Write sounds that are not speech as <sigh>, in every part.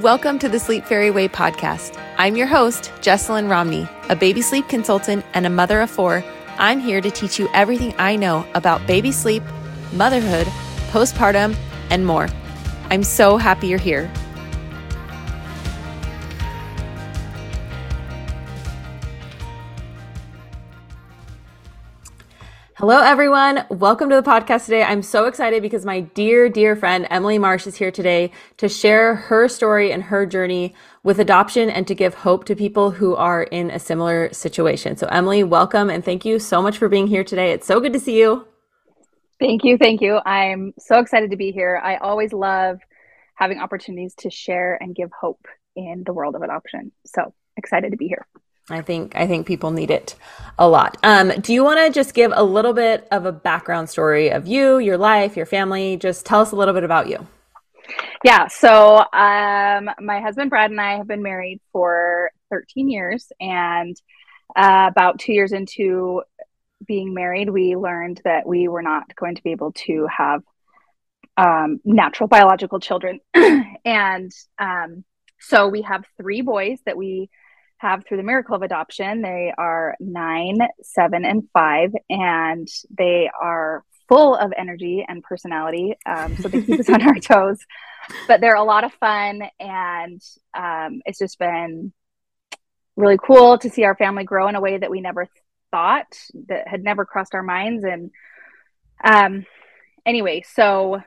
Welcome to the Sleep Fairy Way podcast. I'm your host, Jesselyn Romney, a baby sleep consultant and a mother of four. I'm here to teach you everything I know about baby sleep, motherhood, postpartum, and more. I'm so happy you're here. Hello, everyone. Welcome to the podcast today. I'm so excited because my dear, dear friend Emily Marsh is here today to share her story and her journey with adoption and to give hope to people who are in a similar situation. So, Emily, welcome and thank you so much for being here today. It's so good to see you. Thank you. Thank you. I'm so excited to be here. I always love having opportunities to share and give hope in the world of adoption. So, excited to be here. I think I think people need it a lot. Um, do you want to just give a little bit of a background story of you, your life, your family? Just tell us a little bit about you. Yeah. So um, my husband Brad and I have been married for 13 years, and uh, about two years into being married, we learned that we were not going to be able to have um, natural biological children, <clears throat> and um, so we have three boys that we have through the miracle of adoption. They are nine, seven, and five, and they are full of energy and personality. Um, so they keep us on our <laughs> toes, but they're a lot of fun, and um, it's just been really cool to see our family grow in a way that we never thought that had never crossed our minds. And um, anyway, so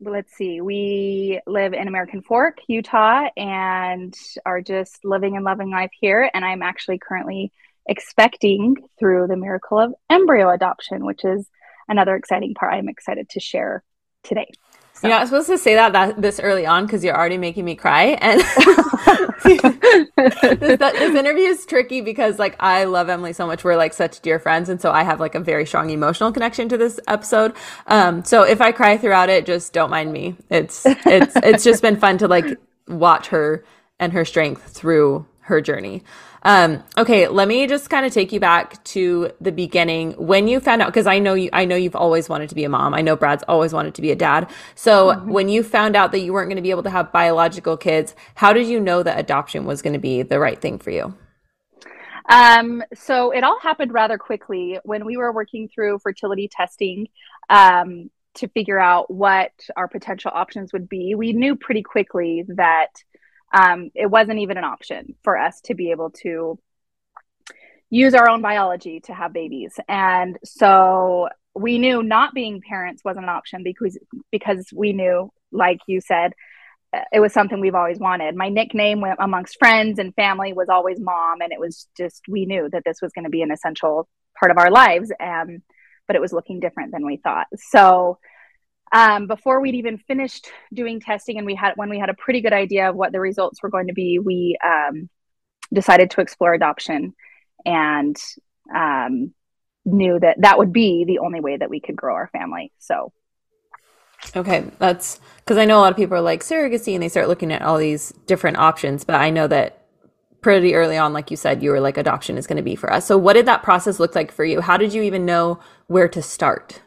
let's see, we live in American Fork, Utah, and are just living and loving life here. And I'm actually currently expecting through the miracle of embryo adoption, which is another exciting part I'm excited to share today. So. You're not supposed to say that, that this early on because you're already making me cry. And <laughs> this, this interview is tricky because like I love Emily so much. We're like such dear friends, and so I have like a very strong emotional connection to this episode. Um, so if I cry throughout it, just don't mind me. It's it's it's just been fun to like watch her and her strength through her journey. Um, okay, let me just kind of take you back to the beginning when you found out because I know you I know you've always wanted to be a mom. I know Brad's always wanted to be a dad. So mm-hmm. when you found out that you weren't going to be able to have biological kids, how did you know that adoption was going to be the right thing for you? Um, so it all happened rather quickly when we were working through fertility testing. Um, to figure out what our potential options would be, we knew pretty quickly that um, it wasn't even an option for us to be able to use our own biology to have babies. And so we knew not being parents wasn't an option because because we knew, like you said, it was something we've always wanted. My nickname amongst friends and family was always mom, and it was just we knew that this was going to be an essential part of our lives, and but it was looking different than we thought. So um, before we'd even finished doing testing and we had when we had a pretty good idea of what the results were going to be we um, decided to explore adoption and um, knew that that would be the only way that we could grow our family. So. Okay that's because i know a lot of people are like surrogacy and they start looking at all these different options but i know that pretty early on like you said you were like adoption is going to be for us. So what did that process look like for you? How did you even know where to start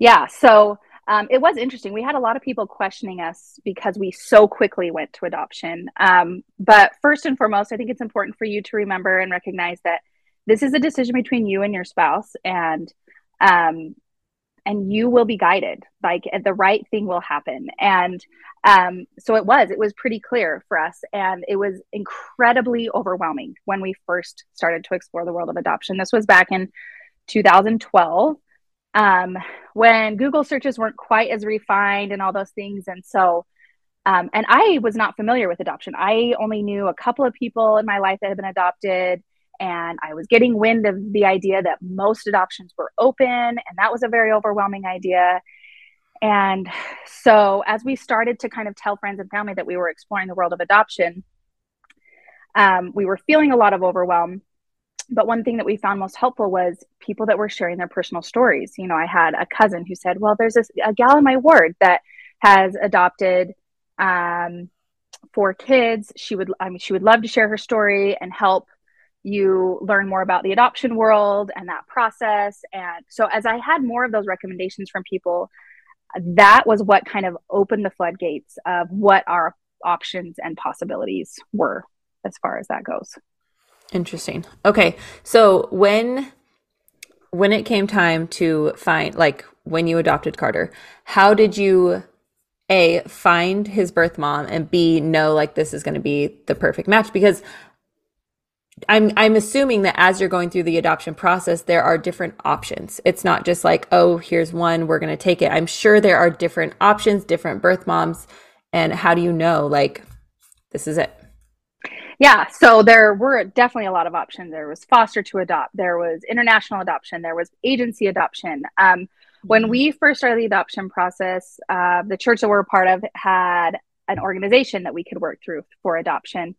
yeah. So um, it was interesting. We had a lot of people questioning us because we so quickly went to adoption. Um, but first and foremost, I think it's important for you to remember and recognize that this is a decision between you and your spouse, and um, and you will be guided. Like the right thing will happen. And um, so it was. It was pretty clear for us, and it was incredibly overwhelming when we first started to explore the world of adoption. This was back in 2012 um, when Google searches weren't quite as refined and all those things. And so, um, and I was not familiar with adoption. I only knew a couple of people in my life that had been adopted. And I was getting wind of the idea that most adoptions were open. And that was a very overwhelming idea. And so, as we started to kind of tell friends and family that we were exploring the world of adoption, um, we were feeling a lot of overwhelm but one thing that we found most helpful was people that were sharing their personal stories. You know, I had a cousin who said, "Well, there's this, a gal in my ward that has adopted um, four kids. She would, I mean, she would love to share her story and help you learn more about the adoption world and that process." And so, as I had more of those recommendations from people, that was what kind of opened the floodgates of what our options and possibilities were as far as that goes. Interesting. Okay. So when when it came time to find like when you adopted Carter, how did you a find his birth mom and b know like this is going to be the perfect match because I'm I'm assuming that as you're going through the adoption process there are different options. It's not just like, oh, here's one, we're going to take it. I'm sure there are different options, different birth moms and how do you know like this is it? Yeah, so there were definitely a lot of options. There was foster to adopt, there was international adoption, there was agency adoption. Um, when mm-hmm. we first started the adoption process, uh, the church that we're a part of had an organization that we could work through for adoption,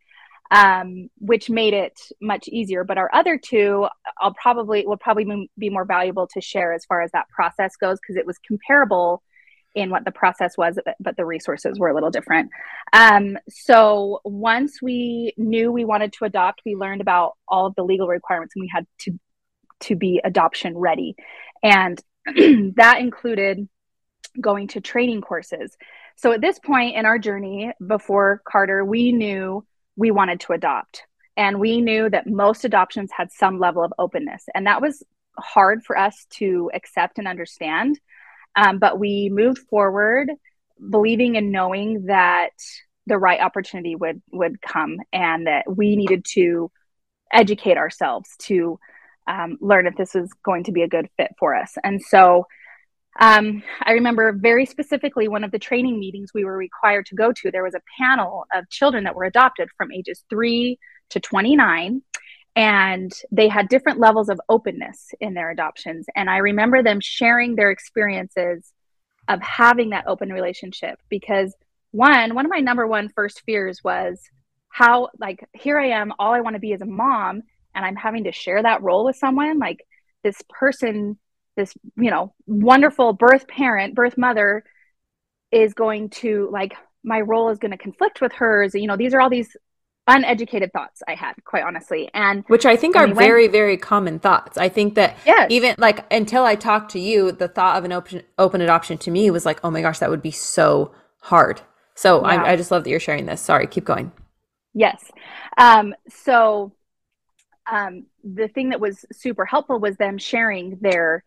um, which made it much easier. But our other two, I'll probably will probably be more valuable to share as far as that process goes because it was comparable in what the process was, but the resources were a little different. Um, so once we knew we wanted to adopt, we learned about all of the legal requirements, and we had to to be adoption ready, and <clears throat> that included going to training courses. So at this point in our journey, before Carter, we knew we wanted to adopt, and we knew that most adoptions had some level of openness, and that was hard for us to accept and understand um, but we moved forward believing and knowing that the right opportunity would would come and that we needed to educate ourselves to um, learn if this was going to be a good fit for us. And so um, I remember very specifically one of the training meetings we were required to go to. There was a panel of children that were adopted from ages three to 29 and they had different levels of openness in their adoptions. And i remember them sharing their experiences of having that open relationship because one one of my number one first fears was how like here i am all i want to be is a mom and i'm having to share that role with someone. Like this person this you know wonderful birth parent birth mother is going to like my role is going to conflict with hers. You know these are all these uneducated thoughts I had, quite honestly. And which I think are we very, went, very common thoughts. I think that yes. even like until I talked to you, the thought of an open open adoption to me was like, oh my gosh, that would be so hard. So. I, I, just love that you're sharing this. Sorry, keep going. Yes. Um, so um, the thing that was super helpful was them sharing their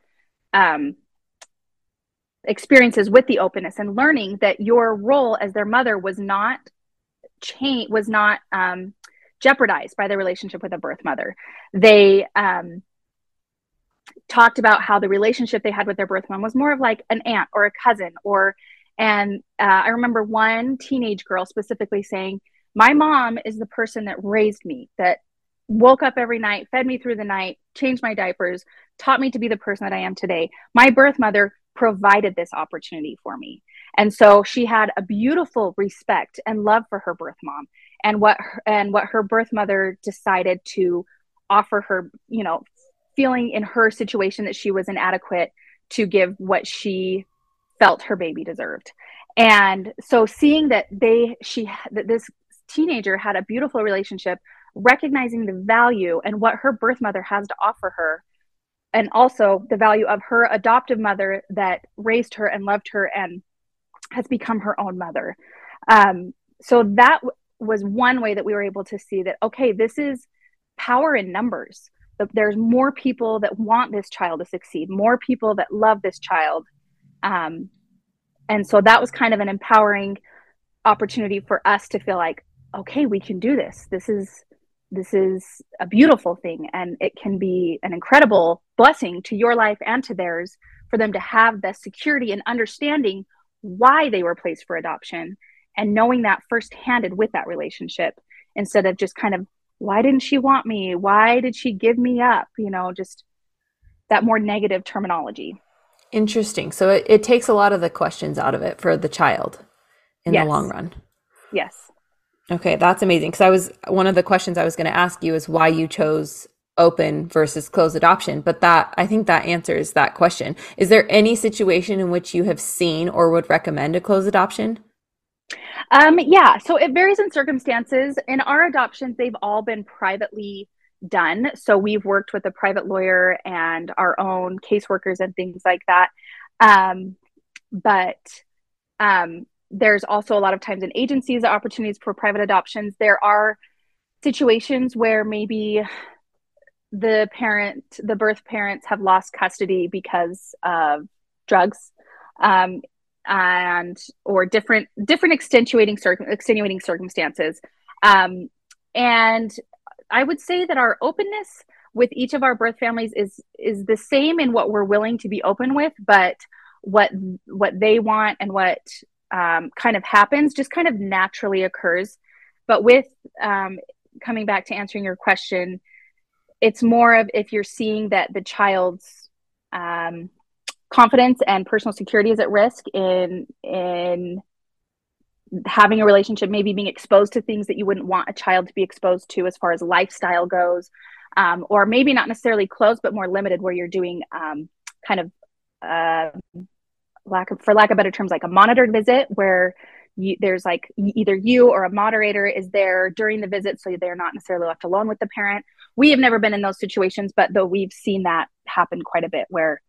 um, experiences with the openness and learning that your role as their mother was not change was not um, jeopardized by the relationship with a birth mother. They um, talked about how the relationship they had with their birth mom was more of like an aunt or a cousin or and uh, i remember one teenage girl specifically saying my mom is the person that raised me that woke up every night fed me through the night changed my diapers taught me to be the person that i am today my birth mother provided this opportunity for me and so she had a beautiful respect and love for her birth mom and what her, and what her birth mother decided to offer her, you know, feeling in her situation that she was inadequate to give what she felt her baby deserved. And so seeing that they she that this teenager had a beautiful relationship recognizing the value and what her birth mother has to offer her and also the value of her adoptive mother that raised her and loved her and has become her own mother. Um, so that w- was one way that we were able to see that, okay, this is power in numbers. There's more people that want this child to succeed, more people that love this child. Um, and so that was kind of an empowering opportunity for us to feel like, okay, we can do this. This is this is a beautiful thing and it can be an incredible blessing to your life and to theirs for them to have the security and understanding why they were placed for adoption and knowing that firsthand with that relationship instead of just kind of why didn't she want me? Why did she give me up? You know just that more negative terminology. Interesting. So it, it takes a lot of the questions out of it for the child in yes. the long run. Yes. Okay that's amazing. Because i was one of the questions i was going to ask you is why you chose open versus closed adoption. But that i think that answers that question. Is there any situation in which you have seen or would recommend a closed adoption? Um, yeah. So it varies in circumstances. In our adoptions they've all been privately done. So we've worked with a private lawyer and our own caseworkers and things like that. Um, but um, there's also a lot of times in agencies opportunities for private adoptions. There are situations where maybe the parent, the birth parents, have lost custody because of drugs, um, and or different different extenuating circum- extenuating circumstances. Um, and I would say that our openness with each of our birth families is is the same in what we're willing to be open with, but what what they want and what um, kind of happens just kind of naturally occurs. But with um, coming back to answering your question, it's more of if you're seeing that the child's um, confidence and personal security is at risk in in having a relationship, maybe being exposed to things that you wouldn't want a child to be exposed to as far as lifestyle goes, um, or maybe not necessarily closed, but more limited, where you're doing um, kind of uh, lack of, for lack of better terms, like a monitored visit where you, there's like either you or a moderator is there during the visit, so they're not necessarily left alone with the parent. We have never been in those situations, but though we've seen that happen quite a bit, where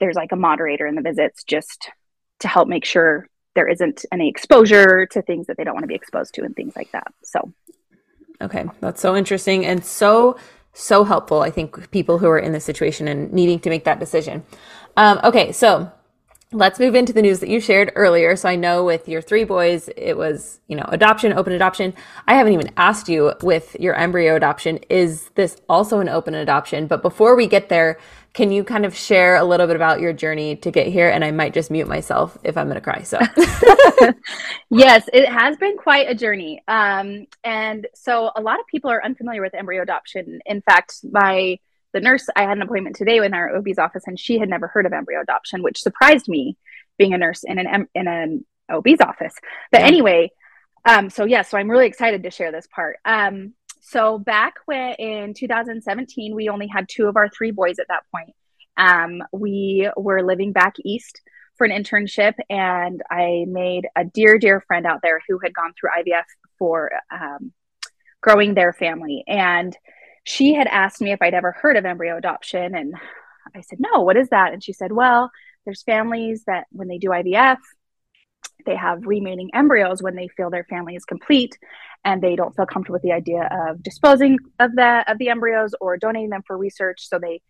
there's like a moderator in the visits just to help make sure there isn't any exposure to things that they don't want to be exposed to and things like that. So, okay, that's so interesting and so so helpful. I think people who are in this situation and needing to make that decision. Um, okay, so let's move into the news that you shared earlier. So I know with your three boys, it was, you know, adoption, open adoption. I haven't even asked you with your embryo adoption, is this also an open adoption? But before we get there, can you kind of share a little bit about your journey to get here? And I might just mute myself if I'm going to cry. So, <laughs> <laughs> yes, it has been quite a journey. Um, and so a lot of people are unfamiliar with embryo adoption. In fact, my the nurse I had an appointment today in our OB's office, and she had never heard of embryo adoption, which surprised me, being a nurse in an in an OB's office. But yeah. anyway, um, so yeah, so I'm really excited to share this part. Um, so back when in 2017, we only had two of our three boys at that point. Um, we were living back east for an internship, and I made a dear, dear friend out there who had gone through IVF for um, growing their family. And she had asked me if I'd ever heard of embryo adoption. And I said, no, what is that? And she said, well, there's families that when they do IVF, they have remaining embryos when they feel their family is complete and they don't feel comfortable with the idea of disposing of the of the embryos or donating them for research so they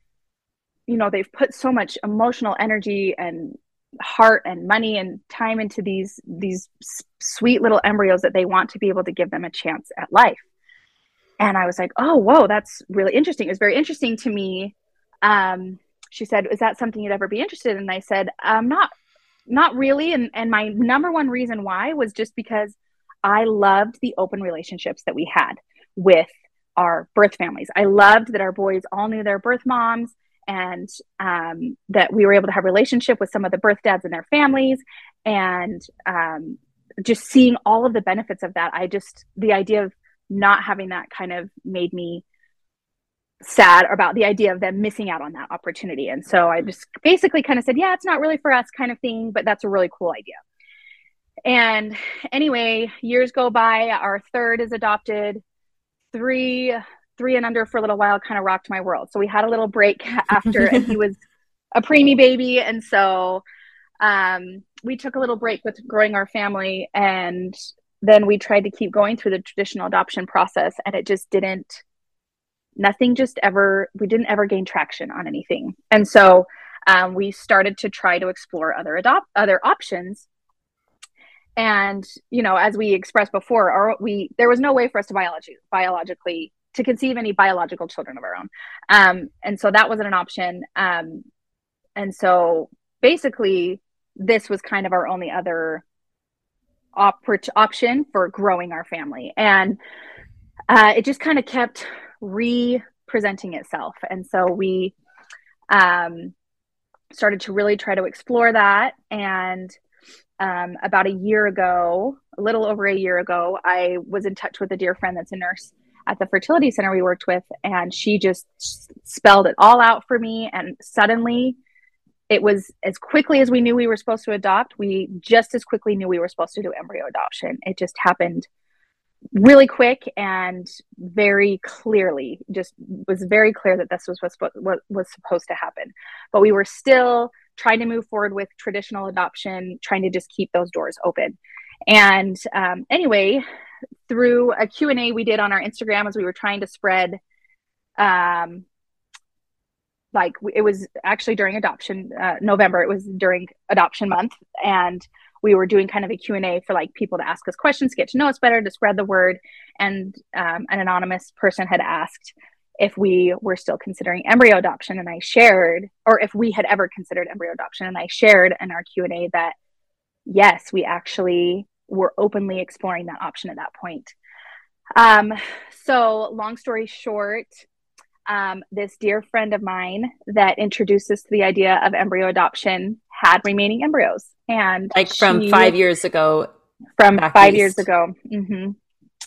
you know they've put so much emotional energy and heart and money and time into these these sweet little embryos that they want to be able to give them a chance at life and i was like oh whoa that's really interesting. It was very interesting to me. Um, she said is that something you'd ever be interested in? And i said i'm not not really. And and my number one reason why was just because i loved the open relationships that we had with our birth families. I loved that our boys all knew their birth moms and um, that we were able to have relationship with some of the birth dads and their families. And um, just seeing all of the benefits of that i just the idea of not having that kind of made me sad about the idea of them missing out on that opportunity. And so I just basically kind of said, yeah, it's not really for us kind of thing, but that's a really cool idea. And anyway, years go by, our third is adopted. Three three and under for a little while kind of rocked my world. So we had a little break <laughs> after and he was a preemie baby and so um, we took a little break with growing our family and then we tried to keep going through the traditional adoption process and it just didn't nothing just ever we didn't ever gain traction on anything. And so um, we started to try to explore other adopt other options. And you know as we expressed before our, we there was no way for us to biology, biologically to conceive any biological children of our own. Um, and so that wasn't an option. Um, and so basically this was kind of our only other op- option for growing our family. And uh, it just kind of kept re-presenting itself. And so we um, started to really try to explore that. And um, about a year ago a little over a year ago i was in touch with a dear friend that's a nurse at the fertility center we worked with. And she just spelled it all out for me. And suddenly it was as quickly as we knew we were supposed to adopt we just as quickly knew we were supposed to do embryo adoption. It just happened really quick and very clearly just was very clear that this was what, was supposed to happen. But we were still trying to move forward with traditional adoption trying to just keep those doors open. And um, anyway, through a Q&A we did on our Instagram as we were trying to spread um, like it was actually during adoption uh, november it was during adoption month and we were doing kind of a q&a for like people to ask us questions get to know us better to spread the word and um, an anonymous person had asked if we were still considering embryo adoption and i shared or if we had ever considered embryo adoption and i shared in our q&a that yes we actually were openly exploring that option at that point. Um, so long story short um, this dear friend of mine that introduced us to the idea of embryo adoption had remaining embryos and like from five years ago from five east. years ago mm-hmm.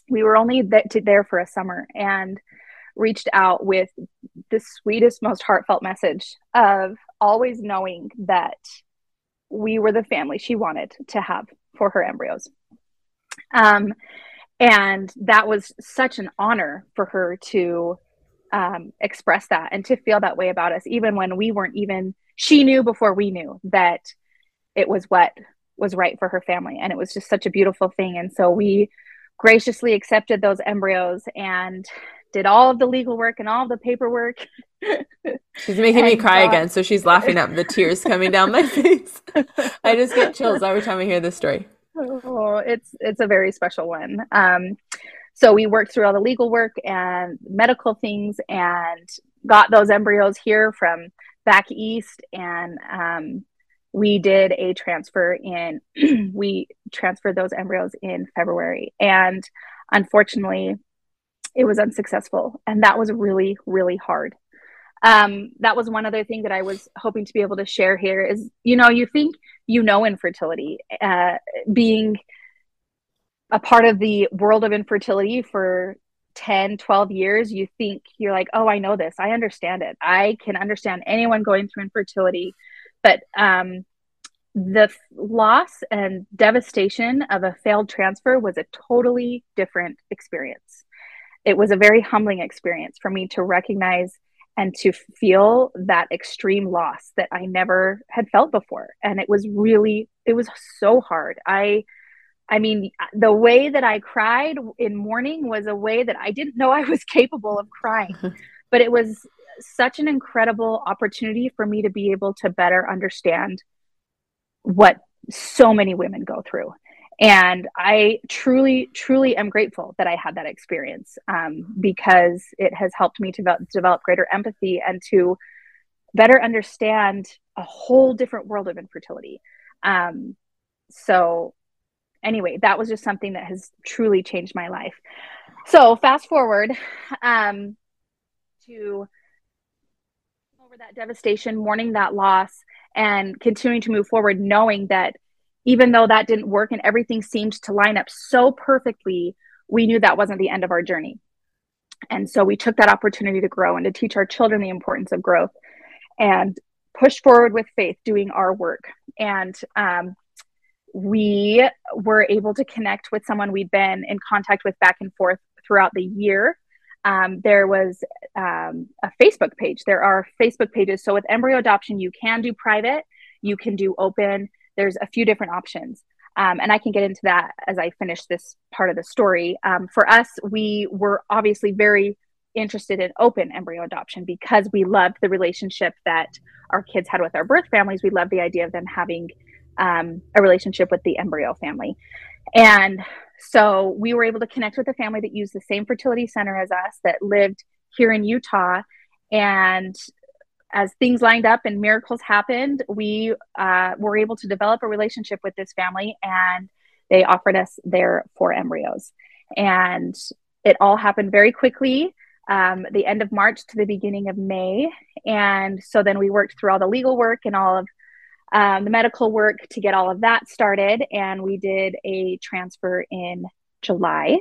we were only th- there for a summer and reached out with the sweetest most heartfelt message of always knowing that we were the family she wanted to have for her embryos um, and that was such an honor for her to um, express that and to feel that way about us, even when we weren't even, she knew before we knew that it was what was right for her family. And it was just such a beautiful thing. And so we graciously accepted those embryos and did all of the legal work and all of the paperwork. <laughs> She's making me cry again. So she's laughing at the tears coming down my <laughs> face. I just get chills every time I hear this story. Oh, it's it's a very special one. Um, so we worked through all the legal work and medical things and got those embryos here from back east. And um, we did a transfer in, <clears throat> we transferred those embryos in February. And unfortunately, it was unsuccessful. And that was really, really hard. Um, that was one other thing that I was hoping to be able to share here is, you know, you think you know infertility, uh, being a part of the world of infertility for 10, 12 years, you think you're like, oh, I know this. I understand it. I can understand anyone going through infertility. But um, the loss and devastation of a failed transfer was a totally different experience. It was a very humbling experience for me to recognize and to feel that extreme loss that I never had felt before. And it was really, it was so hard. I, I mean, the way that I cried in mourning was a way that I didn't know I was <laughs> capable of crying. <laughs> but it was such an incredible opportunity for me to be able to better understand what so many women go through. And I truly, truly am grateful that I had that experience um, because it has helped me to develop, develop greater empathy and to better understand a whole different world of infertility. Um, so anyway, that was just something that has truly changed my life. So fast forward um, to over that devastation, mourning that loss, and continuing to move forward, knowing that even though that didn't work and everything seemed to line up so perfectly, we knew that wasn't the end of our journey. And so we took that opportunity to grow and to teach our children the importance of growth and push forward with faith, doing our work. And um, we were able to connect with someone we'd been in contact with back and forth throughout the year. Um, there was um, a Facebook page. There are Facebook pages. So with embryo adoption, you can do private, you can do open. There's a few different options. Um, and I can get into that as I finish this part of the story. Um, for us, we were obviously very interested in open embryo adoption because we loved the relationship that our kids had with our birth families. We loved the idea of them having um, a relationship with the embryo family. And so we were able to connect with a family that used the same fertility center as us that lived here in Utah. And as things lined up and miracles happened, we uh, were able to develop a relationship with this family and they offered us their four embryos. And it all happened very quickly, um, the end of March to the beginning of May. And so then we worked through all the legal work and all of um, the medical work to get all of that started. And we did a transfer in July.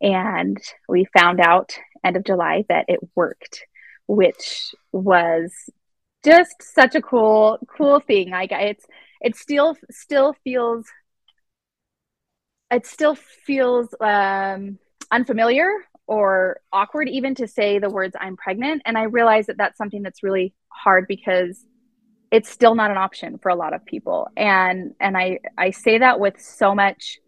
And we found out end of July that it worked, which was just such a cool, cool thing. Like it's, it still, still feels, it still feels um, unfamiliar or awkward even to say the words I'm pregnant. And I realize that that's something that's really hard because it's still not an option for a lot of people and and i i say that with so much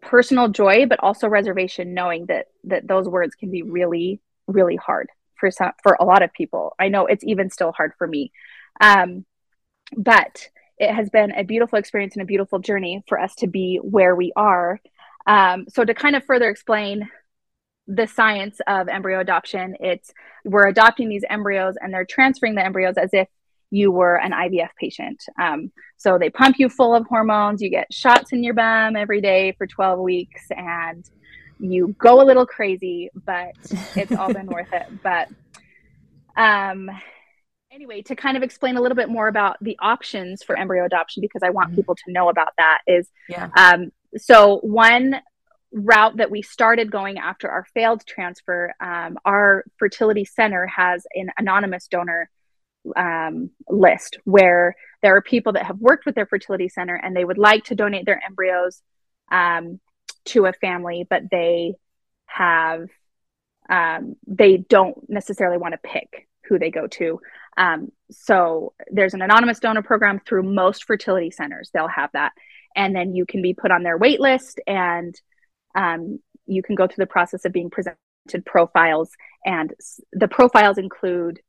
personal joy, but also reservation, knowing that that those words can be really, really hard for some for a lot of people. I know it's even still hard for me. Um, but it has been a beautiful experience and a beautiful journey for us to be where we are. Um, so to kind of further explain the science of embryo adoption, it's we're adopting these embryos and they're transferring the embryos as if you were an IVF patient. Um, so they pump you full of hormones, you get shots in your bum every day for 12 weeks, and you go a little crazy, but it's all been worth it. <laughs> But um, anyway, to kind of explain a little bit more about the options for embryo adoption, because I want mm-hmm. people to know about that, is yeah. um, so one route that we started going after our failed transfer, um, our fertility center has an anonymous donor um, list where there are people that have worked with their fertility center and they would like to donate their embryos um, to a family, but they have um, they don't necessarily want to pick who they go to. Um, so there's an anonymous donor program through most fertility centers. They'll have that, and then you can be put on their wait list, and um, you can go through the process of being presented profiles. And the profiles include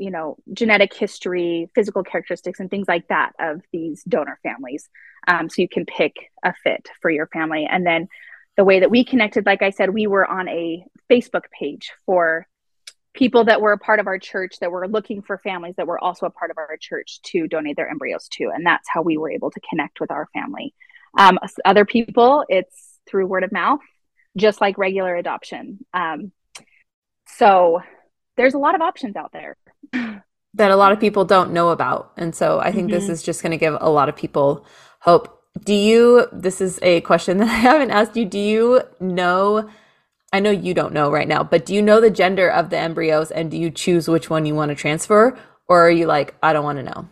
you know genetic history physical characteristics and things like that of these donor families. Um, so you can pick a fit for your family. And then the way that we connected like i said we were on a facebook page for people that were a part of our church that were looking for families that were also a part of our church to donate their embryos to. And that's how we were able to connect with our family. Um, other people it's through word of mouth just like regular adoption. Um, so there's a lot of options out there that a lot of people don't know about. And so I think mm-hmm. this is just going to give a lot of people hope. Do you, this is a question <laughs> that I haven't asked you. Do you know, I know you don't know right now, but do you know the gender of the embryos and do you choose which one you want to transfer? Or are you like, I don't want to know?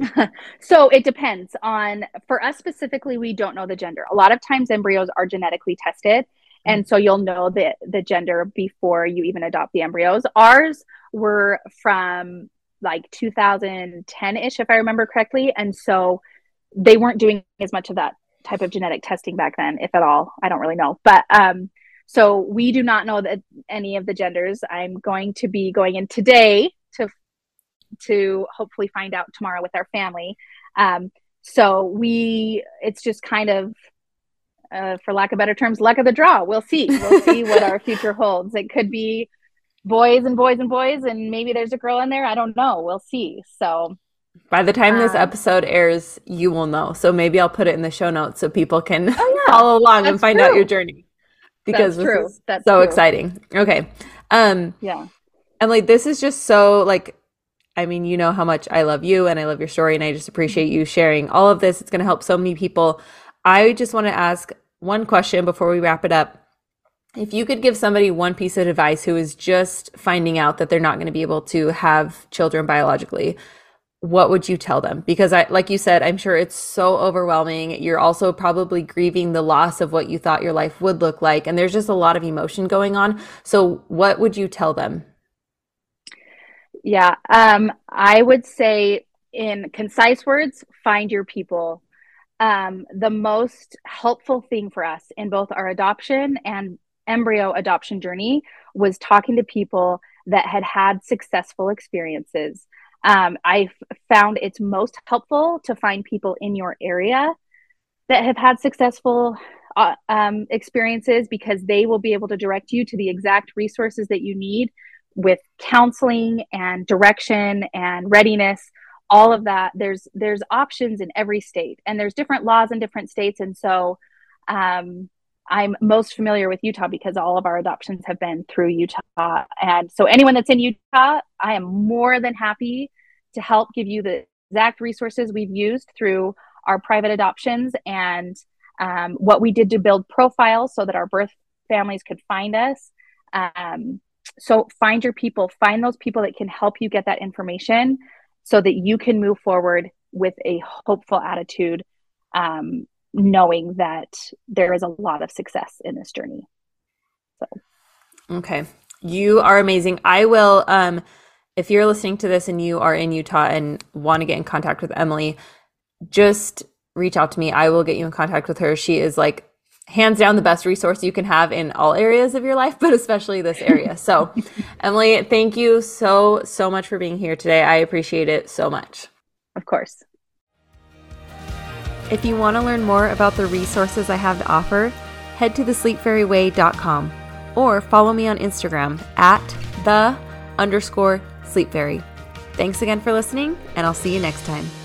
<laughs> so it depends on for us specifically we don't know the gender a lot of times embryos are genetically tested and so you'll know the the gender before you even adopt the embryos. Ours were from like 2010ish if i remember correctly. And so they weren't doing as much of that type of genetic testing back then if at all. I don't really know. But um so we do not know that any of the genders. I'm going to be going in today to to hopefully find out tomorrow with our family. Um so we it's just kind of uh, for lack of better terms, luck of the draw. We'll see. We'll <laughs> see what our future holds. It could be boys and boys and boys, and maybe there's a girl in there. I don't know. We'll see. So by the time um, this episode airs, you will know. So maybe I'll put it in the show notes so people can oh yeah, <laughs> follow along and find true. out your journey. Because that's true. That's so true. exciting. Okay. Um yeah. And like this is just so like I mean, you know how much I love you and I love your story and I just appreciate you sharing all of this. It's going to help so many people. I just want to ask one question before we wrap it up. If you could give somebody one piece of advice who is just finding out that they're not going to be able to have children biologically, what would you tell them? Because I like you said, I'm sure it's so overwhelming. You're also probably grieving the loss of what you thought your life would look like and there's just a lot of emotion going on. So what would you tell them? Yeah, um I would say in concise words, find your people um, the most helpful thing for us in both our adoption and embryo adoption journey was talking to people that had had successful experiences. Um, I found it's most helpful to find people in your area that have had successful uh, um, experiences because they will be able to direct you to the exact resources that you need with counseling and direction and readiness all of that there's there's options in every state and there's different laws in different states and so um, i'm most familiar with utah because all of our adoptions have been through utah and so anyone that's in utah i am more than happy to help give you the exact resources we've used through our private adoptions and um, what we did to build profiles so that our birth families could find us um, so find your people find those people that can help you get that information so that you can move forward with a hopeful attitude, um, knowing that there is a lot of success in this journey. So, okay, you are amazing. I will. Um, if you're listening to this and you are in Utah and want to get in contact with Emily, just reach out to me. I will get you in contact with her. She is like hands down the best resource you can have in all areas of your life, <laughs> but especially this area. So, <laughs> Emily, thank you so, so much for being here today. I appreciate it so much. Of course. If you want to learn more about the resources I have to offer, head to thesleepfairyway.com or follow me on Instagram at the underscore sleep fairy. Thanks again for listening, and I'll see you next time.